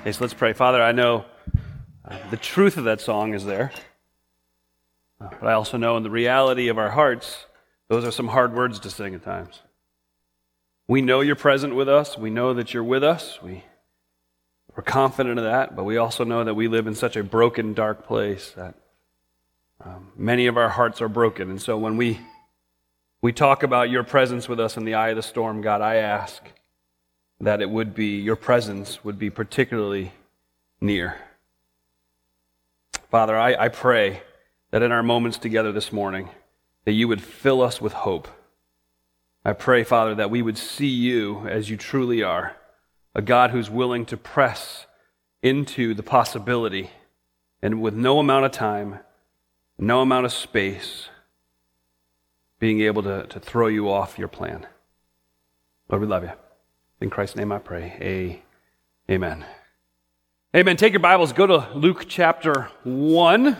Okay, so let's pray. Father, I know uh, the truth of that song is there, uh, but I also know in the reality of our hearts, those are some hard words to sing at times. We know you're present with us. We know that you're with us. We, we're confident of that, but we also know that we live in such a broken, dark place that um, many of our hearts are broken. And so when we, we talk about your presence with us in the eye of the storm, God, I ask that it would be, your presence would be particularly near. Father, I, I pray that in our moments together this morning, that you would fill us with hope. I pray, Father, that we would see you as you truly are, a God who's willing to press into the possibility and with no amount of time, no amount of space, being able to, to throw you off your plan. Lord, we love you. In Christ's name I pray. Amen. Amen. Take your Bibles, go to Luke chapter 1.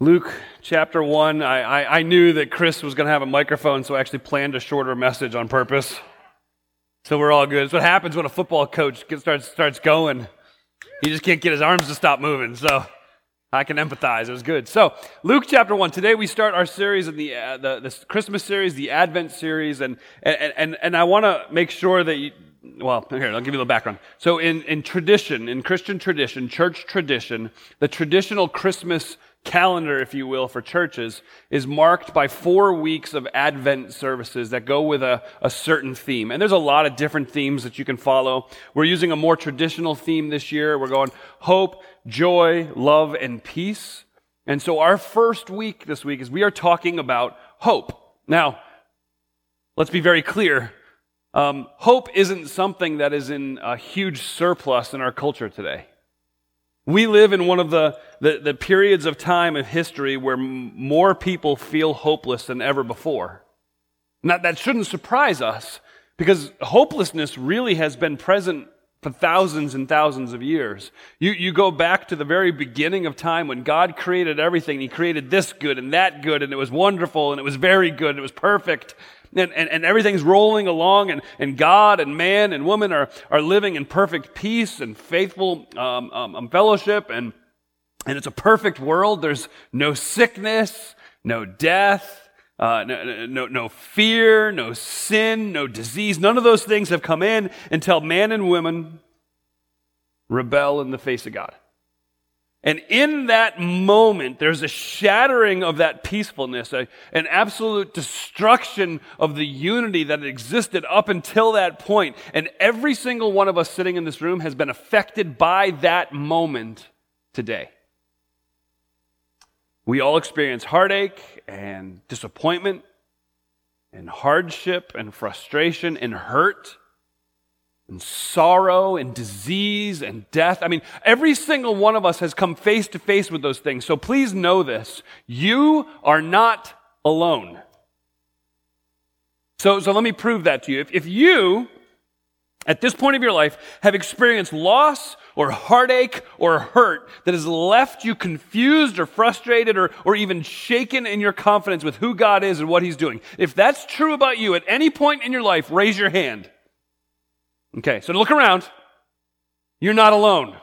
Luke chapter 1. I, I, I knew that Chris was going to have a microphone, so I actually planned a shorter message on purpose. So we're all good. It's what happens when a football coach gets, starts, starts going. He just can't get his arms to stop moving. So I can empathize. It was good. So, Luke chapter 1. Today we start our series in the, uh, the, the Christmas series, the Advent series, and, and, and, and I want to make sure that you, well, here, I'll give you a little background. So, in, in tradition, in Christian tradition, church tradition, the traditional Christmas calendar, if you will, for churches is marked by four weeks of Advent services that go with a, a certain theme. And there's a lot of different themes that you can follow. We're using a more traditional theme this year. We're going hope, joy, love, and peace. And so our first week this week is we are talking about hope. Now, let's be very clear. Um, hope isn't something that is in a huge surplus in our culture today. We live in one of the, the, the periods of time of history where m- more people feel hopeless than ever before. Now, that shouldn't surprise us because hopelessness really has been present for thousands and thousands of years. You, you go back to the very beginning of time when God created everything. He created this good and that good, and it was wonderful, and it was very good, and it was perfect and, and, and everything's rolling along, and, and God and man and woman are, are living in perfect peace and faithful um, um, um, fellowship, and, and it's a perfect world. There's no sickness, no death, uh, no, no, no fear, no sin, no disease. None of those things have come in until man and woman rebel in the face of God. And in that moment, there's a shattering of that peacefulness, a, an absolute destruction of the unity that existed up until that point. And every single one of us sitting in this room has been affected by that moment today. We all experience heartache and disappointment and hardship and frustration and hurt and sorrow and disease and death. I mean, every single one of us has come face to face with those things. So please know this. You are not alone. So, so let me prove that to you. If, if you, at this point of your life, have experienced loss or heartache or hurt that has left you confused or frustrated or, or even shaken in your confidence with who God is and what He's doing, if that's true about you at any point in your life, raise your hand. Okay, so look around. You're not alone.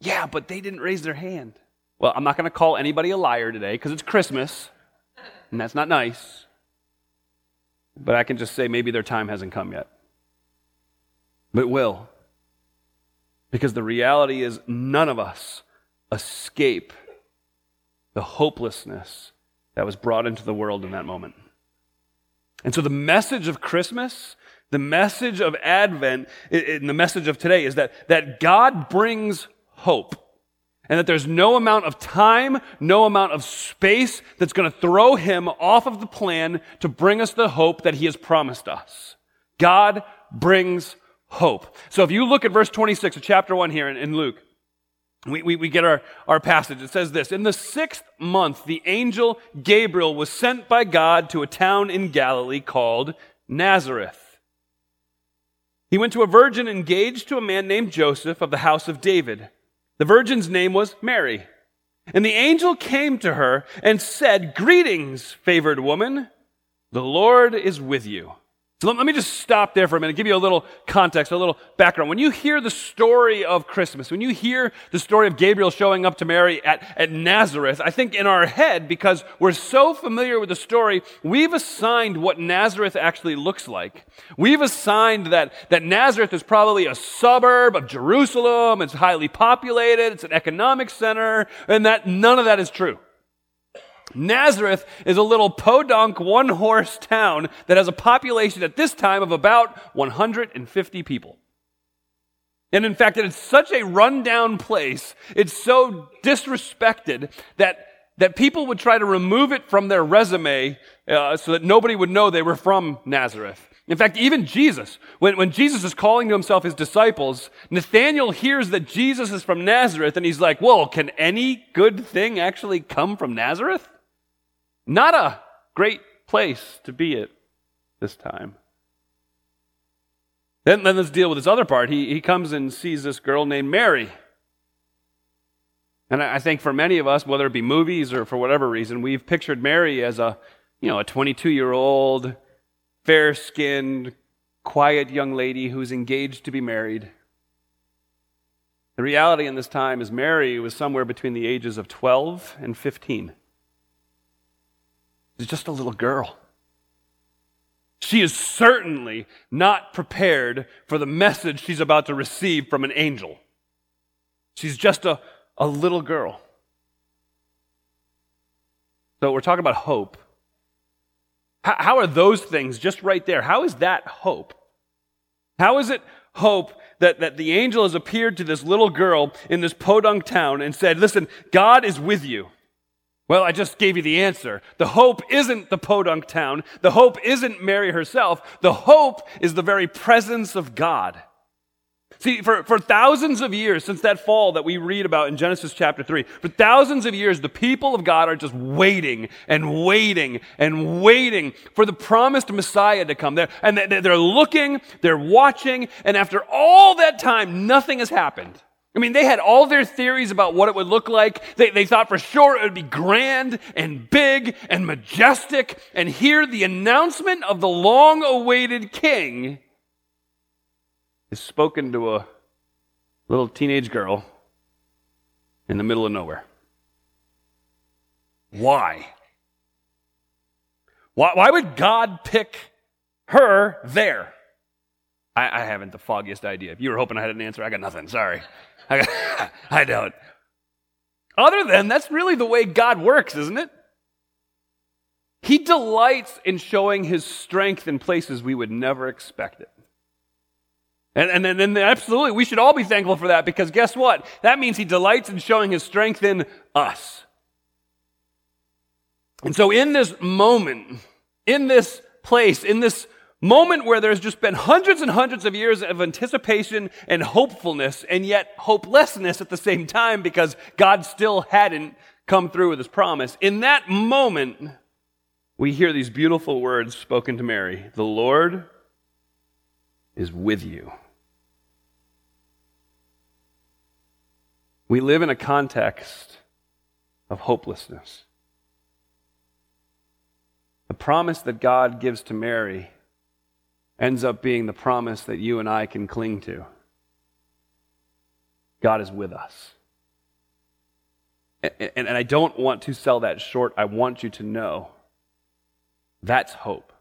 Yeah, but they didn't raise their hand. Well, I'm not going to call anybody a liar today because it's Christmas, and that's not nice. But I can just say maybe their time hasn't come yet. But will. Because the reality is, none of us escape the hopelessness that was brought into the world in that moment. And so the message of Christmas the message of Advent and the message of today is that, that God brings hope. And that there's no amount of time, no amount of space that's going to throw him off of the plan to bring us the hope that he has promised us. God brings hope. So if you look at verse 26 of chapter 1 here in, in Luke, we, we, we, get our, our passage. It says this In the sixth month, the angel Gabriel was sent by God to a town in Galilee called Nazareth he went to a virgin engaged to a man named Joseph of the house of David. The virgin's name was Mary. And the angel came to her and said, Greetings, favored woman. The Lord is with you. So let, me just stop there for a minute, give you a little context, a little background. When you hear the story of Christmas, when you hear the story of Gabriel showing up to Mary at, at Nazareth, I think in our head, because we're so familiar with the story, we've assigned what Nazareth actually looks like. We've assigned that, that Nazareth is probably a suburb of Jerusalem, it's highly populated, it's an economic center, and that none of that is true. Nazareth is a little podunk one horse town that has a population at this time of about 150 people. And in fact, it's such a rundown place, it's so disrespected that, that people would try to remove it from their resume uh, so that nobody would know they were from Nazareth. In fact, even Jesus, when, when Jesus is calling to himself his disciples, Nathanael hears that Jesus is from Nazareth and he's like, Whoa, can any good thing actually come from Nazareth? Not a great place to be at this time. Then, then let's deal with this other part. He, he comes and sees this girl named Mary. And I think for many of us, whether it be movies or for whatever reason, we've pictured Mary as a, you know, a 22 year old, fair skinned, quiet young lady who's engaged to be married. The reality in this time is Mary was somewhere between the ages of 12 and 15 is just a little girl. She is certainly not prepared for the message she's about to receive from an angel. She's just a, a little girl. So we're talking about hope. How, how are those things just right there? How is that hope? How is it hope that, that the angel has appeared to this little girl in this podunk town and said, Listen, God is with you. Well, I just gave you the answer. The hope isn't the podunk town. The hope isn't Mary herself. The hope is the very presence of God. See, for, for thousands of years, since that fall that we read about in Genesis chapter 3, for thousands of years, the people of God are just waiting and waiting and waiting for the promised Messiah to come. They're, and they're looking, they're watching, and after all that time, nothing has happened. I mean, they had all their theories about what it would look like. They, they thought for sure it would be grand and big and majestic. And here the announcement of the long awaited king is spoken to a little teenage girl in the middle of nowhere. Why? Why, why would God pick her there? I, I haven't the foggiest idea. If you were hoping I had an answer, I got nothing. Sorry. I, I don't. Other than that's really the way God works, isn't it? He delights in showing his strength in places we would never expect it. And, and, and, and absolutely, we should all be thankful for that because guess what? That means he delights in showing his strength in us. And so, in this moment, in this place, in this moment where there's just been hundreds and hundreds of years of anticipation and hopefulness and yet hopelessness at the same time because God still hadn't come through with his promise. In that moment, we hear these beautiful words spoken to Mary The Lord is with you. We live in a context of hopelessness. The promise that God gives to Mary ends up being the promise that you and I can cling to. God is with us. And, and, I don't want to sell that short. I want you to know that's hope.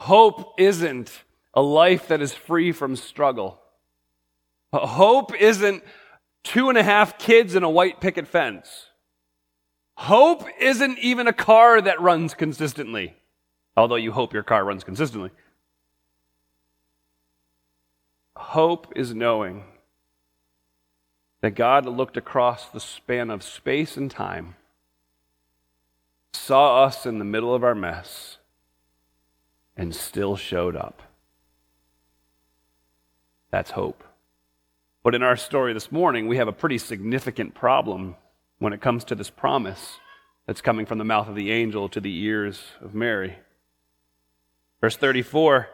Hope isn't a life that is free from struggle. Hope isn't two and a half kids in a white picket fence. Hope isn't even a car that runs consistently although you hope your car runs consistently. Hope is knowing that God looked across the span of space and time, saw us in the middle of our mess, and still showed up. That's hope. But in our story this morning, we have a pretty significant problem when it comes to this promise that's coming from the mouth of the angel to the ears of Mary. Verse 34.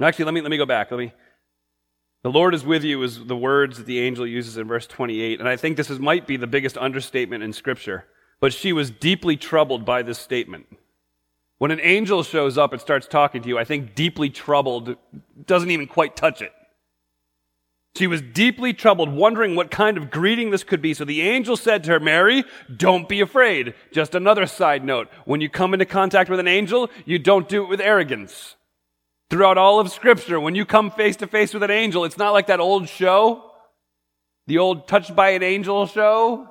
No, actually, let me, let me go back. Let me. The Lord is with you is the words that the angel uses in verse 28. And I think this is, might be the biggest understatement in Scripture. But she was deeply troubled by this statement. When an angel shows up and starts talking to you, I think deeply troubled doesn't even quite touch it. She was deeply troubled, wondering what kind of greeting this could be. So the angel said to her, Mary, don't be afraid. Just another side note. When you come into contact with an angel, you don't do it with arrogance. Throughout all of scripture, when you come face to face with an angel, it's not like that old show, the old touched by an angel show,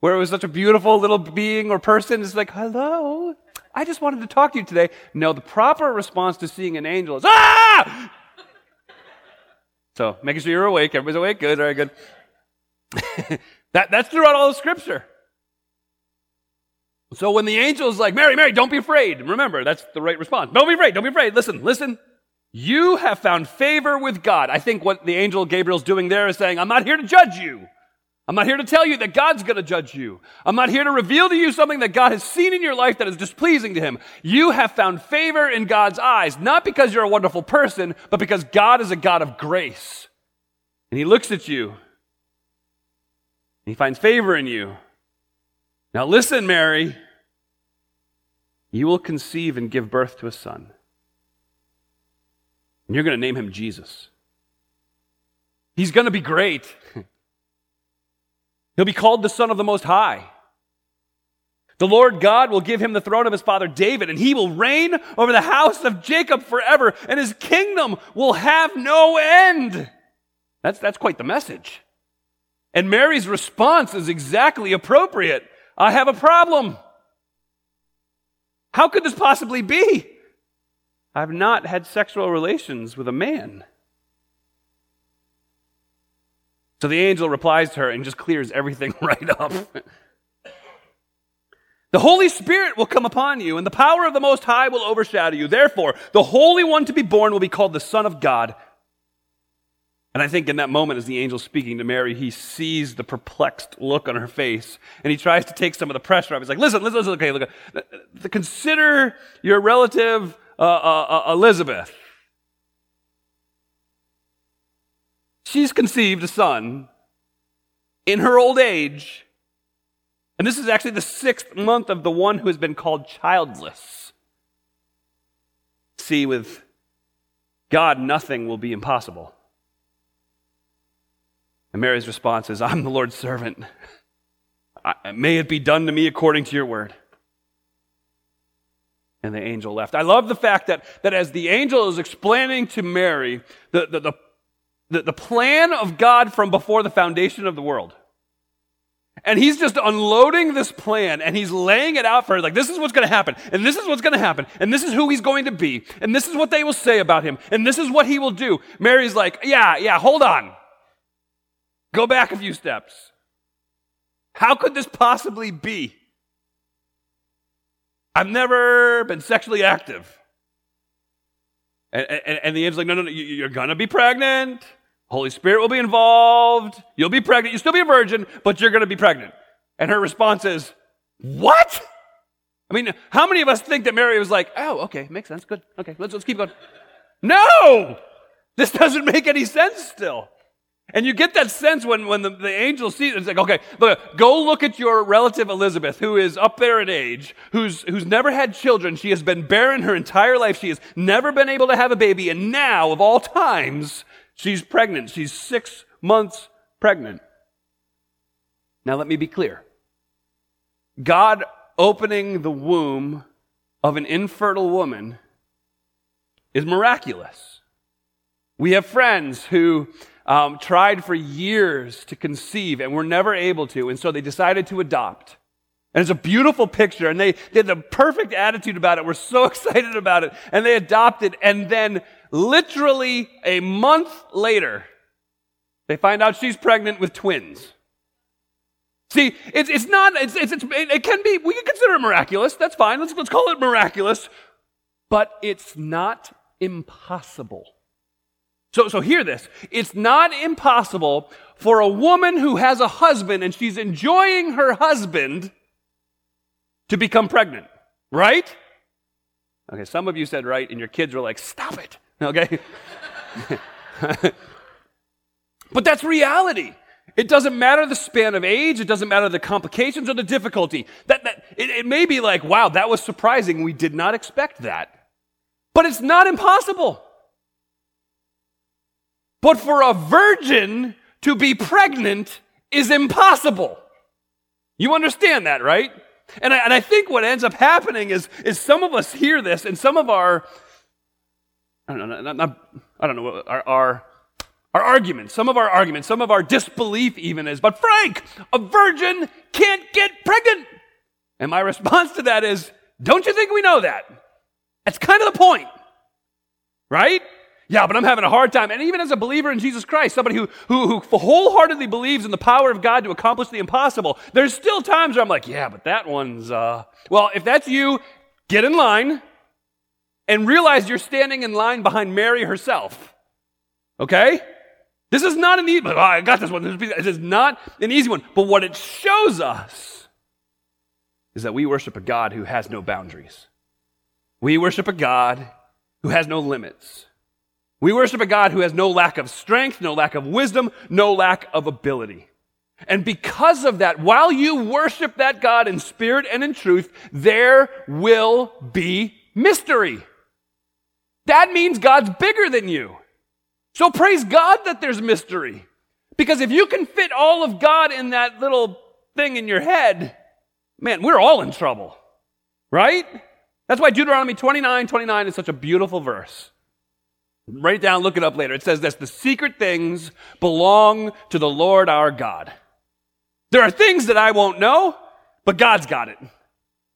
where it was such a beautiful little being or person. It's like, hello, I just wanted to talk to you today. No, the proper response to seeing an angel is, ah! So making sure you're awake. Everybody's awake. Good. All right, good. that, that's throughout all the scripture. So when the angel's like, Mary, Mary, don't be afraid. Remember, that's the right response. Don't be afraid. Don't be afraid. Listen, listen. You have found favor with God. I think what the angel Gabriel's doing there is saying, I'm not here to judge you. I'm not here to tell you that God's going to judge you. I'm not here to reveal to you something that God has seen in your life that is displeasing to Him. You have found favor in God's eyes, not because you're a wonderful person, but because God is a God of grace. And He looks at you, and He finds favor in you. Now listen, Mary. You will conceive and give birth to a son. And you're going to name him Jesus. He's going to be great. He'll be called the Son of the Most High. The Lord God will give him the throne of his father David, and he will reign over the house of Jacob forever, and his kingdom will have no end. That's, that's quite the message. And Mary's response is exactly appropriate. I have a problem. How could this possibly be? I've not had sexual relations with a man. So the angel replies to her and just clears everything right up. the Holy Spirit will come upon you, and the power of the Most High will overshadow you. Therefore, the Holy One to be born will be called the Son of God. And I think in that moment, as the angel speaking to Mary, he sees the perplexed look on her face, and he tries to take some of the pressure off. He's like, "Listen, listen, listen. Okay, look. Consider your relative uh, uh, uh Elizabeth. She's conceived a son in her old age. And this is actually the sixth month of the one who has been called childless. See, with God, nothing will be impossible. And Mary's response is, I'm the Lord's servant. I, may it be done to me according to your word. And the angel left. I love the fact that, that as the angel is explaining to Mary the, the, the the, the plan of God from before the foundation of the world. And he's just unloading this plan and he's laying it out for her like, this is what's going to happen, and this is what's going to happen, and this is who he's going to be, and this is what they will say about him, and this is what he will do. Mary's like, yeah, yeah, hold on. Go back a few steps. How could this possibly be? I've never been sexually active. And, and, and the angel's like, no, no, no, you're going to be pregnant. Holy Spirit will be involved. You'll be pregnant. You'll still be a virgin, but you're going to be pregnant. And her response is, What? I mean, how many of us think that Mary was like, Oh, okay, makes sense. Good. Okay, let's, let's keep going. No! This doesn't make any sense still. And you get that sense when, when the, the angel sees it. It's like, okay, look, go look at your relative Elizabeth, who is up there in age, who's, who's never had children. She has been barren her entire life. She has never been able to have a baby. And now, of all times, She's pregnant. She's six months pregnant. Now, let me be clear God opening the womb of an infertile woman is miraculous. We have friends who um, tried for years to conceive and were never able to, and so they decided to adopt. And it's a beautiful picture, and they, they had the perfect attitude about it. We're so excited about it. And they adopted, and then literally a month later, they find out she's pregnant with twins. See, it's, it's not, it's, it's, it's, it can be, we can consider it miraculous. That's fine. Let's, let's call it miraculous. But it's not impossible. So, so hear this. It's not impossible for a woman who has a husband and she's enjoying her husband to become pregnant, right? Okay, some of you said right, and your kids were like, stop it. Okay? but that's reality. It doesn't matter the span of age. It doesn't matter the complications or the difficulty. That, that, it, it may be like, wow, that was surprising. We did not expect that. But it's not impossible. But for a virgin to be pregnant is impossible. You understand that, right? And I, and I think what ends up happening is, is some of us hear this and some of our, I don't know, not, not, I don't know, our, our, our arguments, some of our arguments, some of our disbelief even is, but Frank, a virgin can't get pregnant. And my response to that is, don't you think we know that? That's kind of the point, right? Yeah, but I'm having a hard time. And even as a believer in Jesus Christ, somebody who, who, who wholeheartedly believes in the power of God to accomplish the impossible, there's still times where I'm like, yeah, but that one's, uh, well, if that's you, get in line and realize you're standing in line behind Mary herself. Okay? This is not an easy, oh, I got this one. This is not an easy one. But what it shows us is that we worship a God who has no boundaries. We worship a God who has no limits. We worship a God who has no lack of strength, no lack of wisdom, no lack of ability. And because of that, while you worship that God in spirit and in truth, there will be mystery. That means God's bigger than you. So praise God that there's mystery. Because if you can fit all of God in that little thing in your head, man, we're all in trouble. Right? That's why Deuteronomy 29 29 is such a beautiful verse. Write it down, look it up later. It says this the secret things belong to the Lord our God. There are things that I won't know, but God's got it.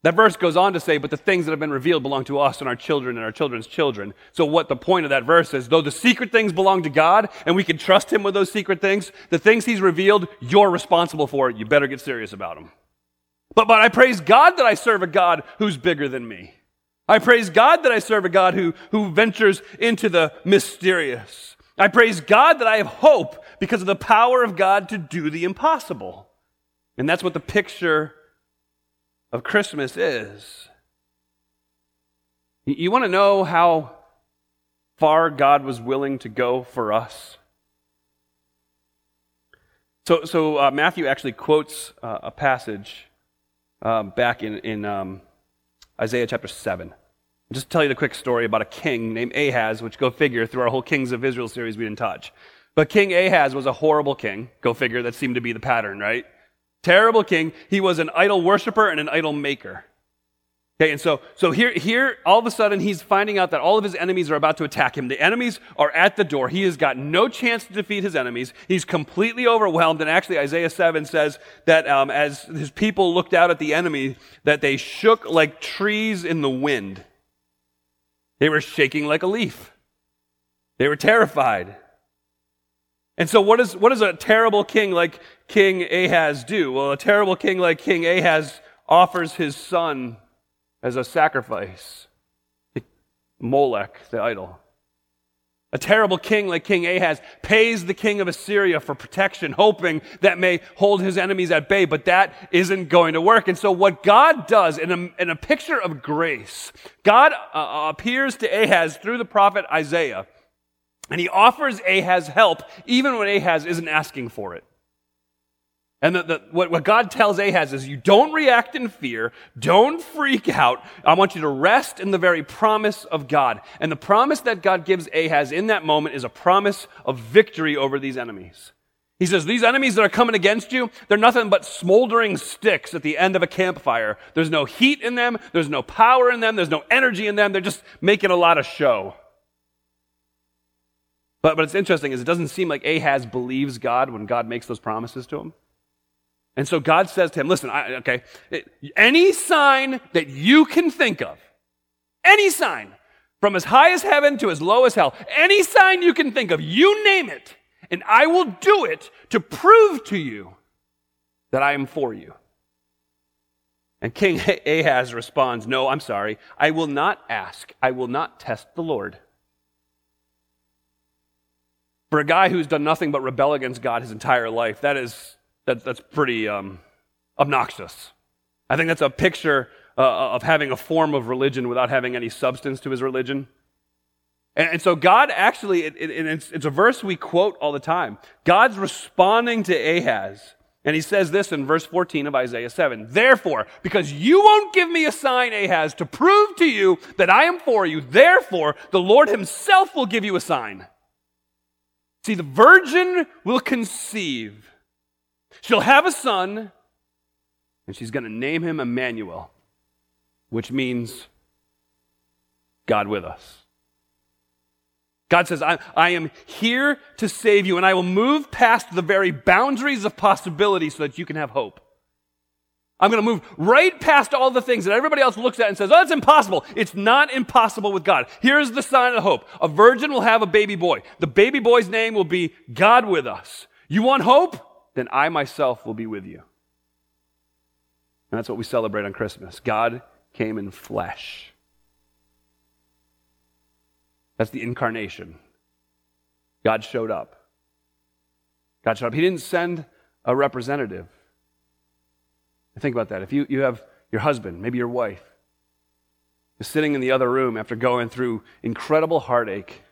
That verse goes on to say, but the things that have been revealed belong to us and our children and our children's children. So, what the point of that verse is, though the secret things belong to God and we can trust Him with those secret things, the things He's revealed, you're responsible for. You better get serious about them. But, but I praise God that I serve a God who's bigger than me. I praise God that I serve a God who, who ventures into the mysterious. I praise God that I have hope because of the power of God to do the impossible. And that's what the picture of Christmas is. You want to know how far God was willing to go for us? So, so uh, Matthew actually quotes uh, a passage uh, back in, in um, Isaiah chapter 7. I'll just tell you the quick story about a king named Ahaz, which go figure through our whole Kings of Israel series we didn't touch. But King Ahaz was a horrible king. Go figure, that seemed to be the pattern, right? Terrible king. He was an idol worshiper and an idol maker. Okay, and so, so here, here, all of a sudden, he's finding out that all of his enemies are about to attack him. The enemies are at the door. He has got no chance to defeat his enemies. He's completely overwhelmed. And actually, Isaiah 7 says that um, as his people looked out at the enemy, that they shook like trees in the wind. They were shaking like a leaf. They were terrified. And so, what, is, what does a terrible king like King Ahaz do? Well, a terrible king like King Ahaz offers his son as a sacrifice to Molech, the idol. A terrible king like King Ahaz pays the king of Assyria for protection, hoping that may hold his enemies at bay, but that isn't going to work. And so what God does in a, in a picture of grace, God uh, uh appears to Ahaz through the prophet Isaiah, and he offers Ahaz help even when Ahaz isn't asking for it. And the, the, what, what God tells Ahaz is you don't react in fear, don't freak out. I want you to rest in the very promise of God. And the promise that God gives Ahaz in that moment is a promise of victory over these enemies. He says, These enemies that are coming against you, they're nothing but smoldering sticks at the end of a campfire. There's no heat in them, there's no power in them, there's no energy in them, they're just making a lot of show. But, but it's interesting is it doesn't seem like Ahaz believes God when God makes those promises to him. And so God says to him, listen, I, okay, any sign that you can think of, any sign, from as high as heaven to as low as hell, any sign you can think of, you name it, and I will do it to prove to you that I am for you. And King Ahaz responds, No, I'm sorry. I will not ask. I will not test the Lord. For a guy who's done nothing but rebel against God his entire life, that is that, that's pretty um, obnoxious. I think that's a picture uh, of having a form of religion without having any substance to his religion. And, and so God actually, it, it, it's, it's a verse we quote all the time. God's responding to Ahaz. And he says this in verse 14 of Isaiah 7. Therefore, because you won't give me a sign, Ahaz, to prove to you that I am for you, therefore the Lord himself will give you a sign. See, the virgin will conceive. She'll have a son, and she's going to name him Emmanuel, which means God with us. God says, I, I, am here to save you, and I will move past the very boundaries of possibility so that you can have hope. I'm going to move right past all the things that everybody else looks at and says, oh, that's impossible. It's not impossible with God. Here's the sign of hope. A virgin will have a baby boy. The baby boy's name will be God with us. You want hope? Then I myself will be with you. And that's what we celebrate on Christmas. God came in flesh. That's the incarnation. God showed up. God showed up. He didn't send a representative. Think about that. If you, you have your husband, maybe your wife, is sitting in the other room after going through incredible heartache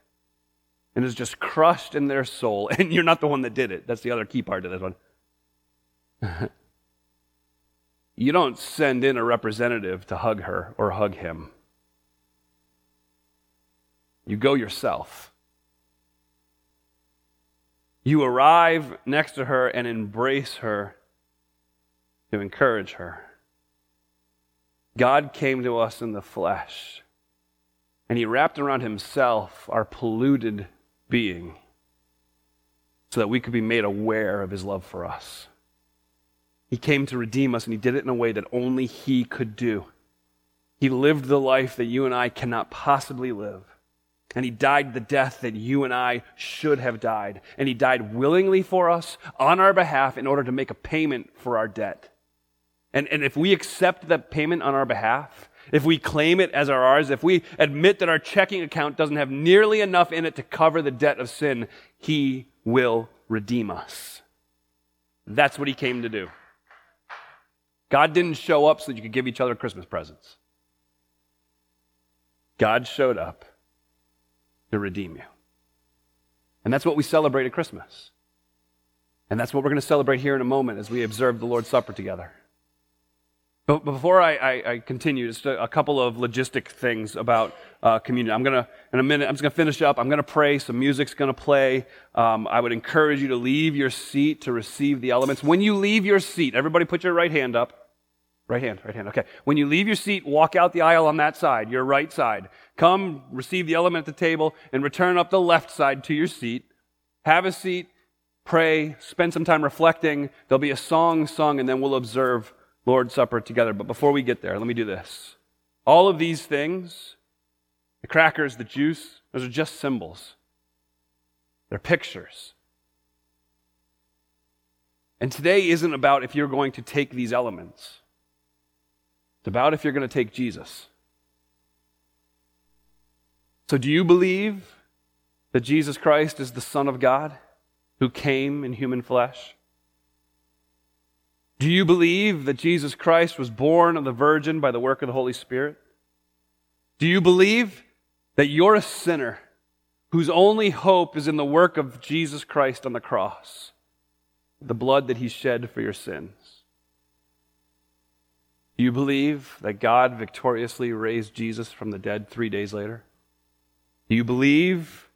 and is just crushed in their soul, and you're not the one that did it. That's the other key part to this one. you don't send in a representative to hug her or hug him. You go yourself. You arrive next to her and embrace her to encourage her. God came to us in the flesh, and He wrapped around Himself our polluted being so that we could be made aware of His love for us. He came to redeem us, and He did it in a way that only He could do. He lived the life that you and I cannot possibly live. And he died the death that you and I should have died. And he died willingly for us on our behalf in order to make a payment for our debt. And, and if we accept that payment on our behalf, if we claim it as our ours, if we admit that our checking account doesn't have nearly enough in it to cover the debt of sin, he will redeem us. That's what he came to do. God didn't show up so that you could give each other Christmas presents. God showed up to redeem you. And that's what we celebrate at Christmas. And that's what we're going to celebrate here in a moment as we observe the Lord's Supper together. But before I, I, I continue, just a, a, couple of logistic things about uh, communion. I'm to, in a minute, I'm just to finish up. I'm to pray. Some music's to play. Um, I would encourage you to leave your seat to receive the elements. When you leave your seat, everybody put your right hand up. Right hand, right hand. Okay. When you leave your seat, walk out the aisle on that side, your right side. Come, receive the element at the table, and return up the left side to your seat. Have a seat, pray, spend some time reflecting. There'll be a song sung, and then we'll observe Lord's Supper together. But before we get there, let me do this. All of these things, the crackers, the juice, those are just symbols. They're pictures. And today isn't about if you're going to take these elements. It's about if you're going to take Jesus. So, do you believe that Jesus Christ is the Son of God who came in human flesh? Do you believe that Jesus Christ was born of the Virgin by the work of the Holy Spirit? Do you believe that you're a sinner whose only hope is in the work of Jesus Christ on the cross, the blood that he shed for your sins? Do you believe that God victoriously raised Jesus from the dead three days later? Do you believe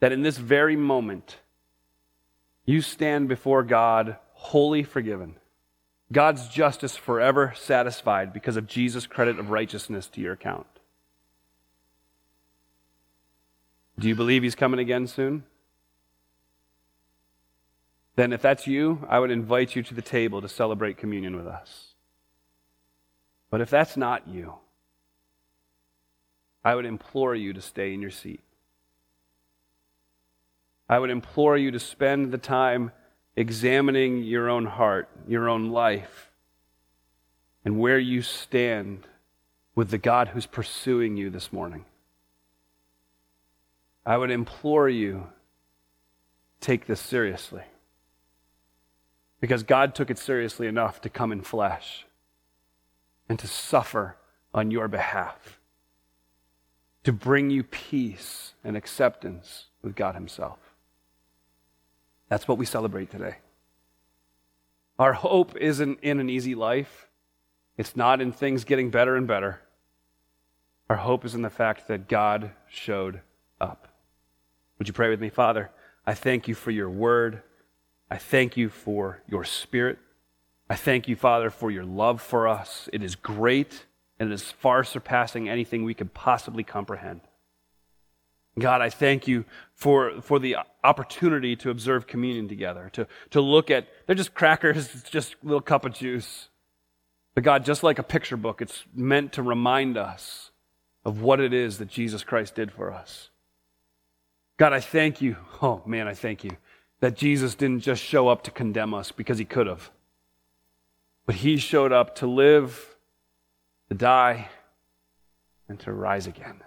that in this very moment you stand before God wholly forgiven? God's justice forever satisfied because of Jesus' credit of righteousness to your account. Do you believe he's coming again soon? Then, if that's you, I would invite you to the table to celebrate communion with us. But if that's not you, I would implore you to stay in your seat. I would implore you to spend the time examining your own heart, your own life, and where you stand with the God who's pursuing you this morning. I would implore you take this seriously. Because God took it seriously enough to come in flesh and to suffer on your behalf. to bring you peace and acceptance with God Himself. That's what we celebrate today. Our hope isn't in an easy life, it's not in things getting better and better. Our hope is in the fact that God showed up. Would you pray with me, Father? I thank you for your word. I thank you for your spirit. I thank you, Father, for your love for us. It is great and it is far surpassing anything we could possibly comprehend. God, I thank you for, for the opportunity to observe communion together, to, to look at, they're just crackers, it's just a little cup of juice. But God, just like a picture book, it's meant to remind us of what it is that Jesus Christ did for us. God, I thank you. Oh, man, I thank you that Jesus didn't just show up to condemn us because he could have, but he showed up to live, to die, and to rise again.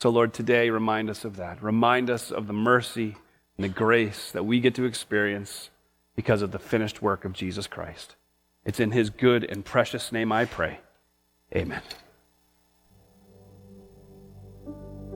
So, Lord, today remind us of that. Remind us of the mercy and the grace that we get to experience because of the finished work of Jesus Christ. It's in his good and precious name I pray. Amen.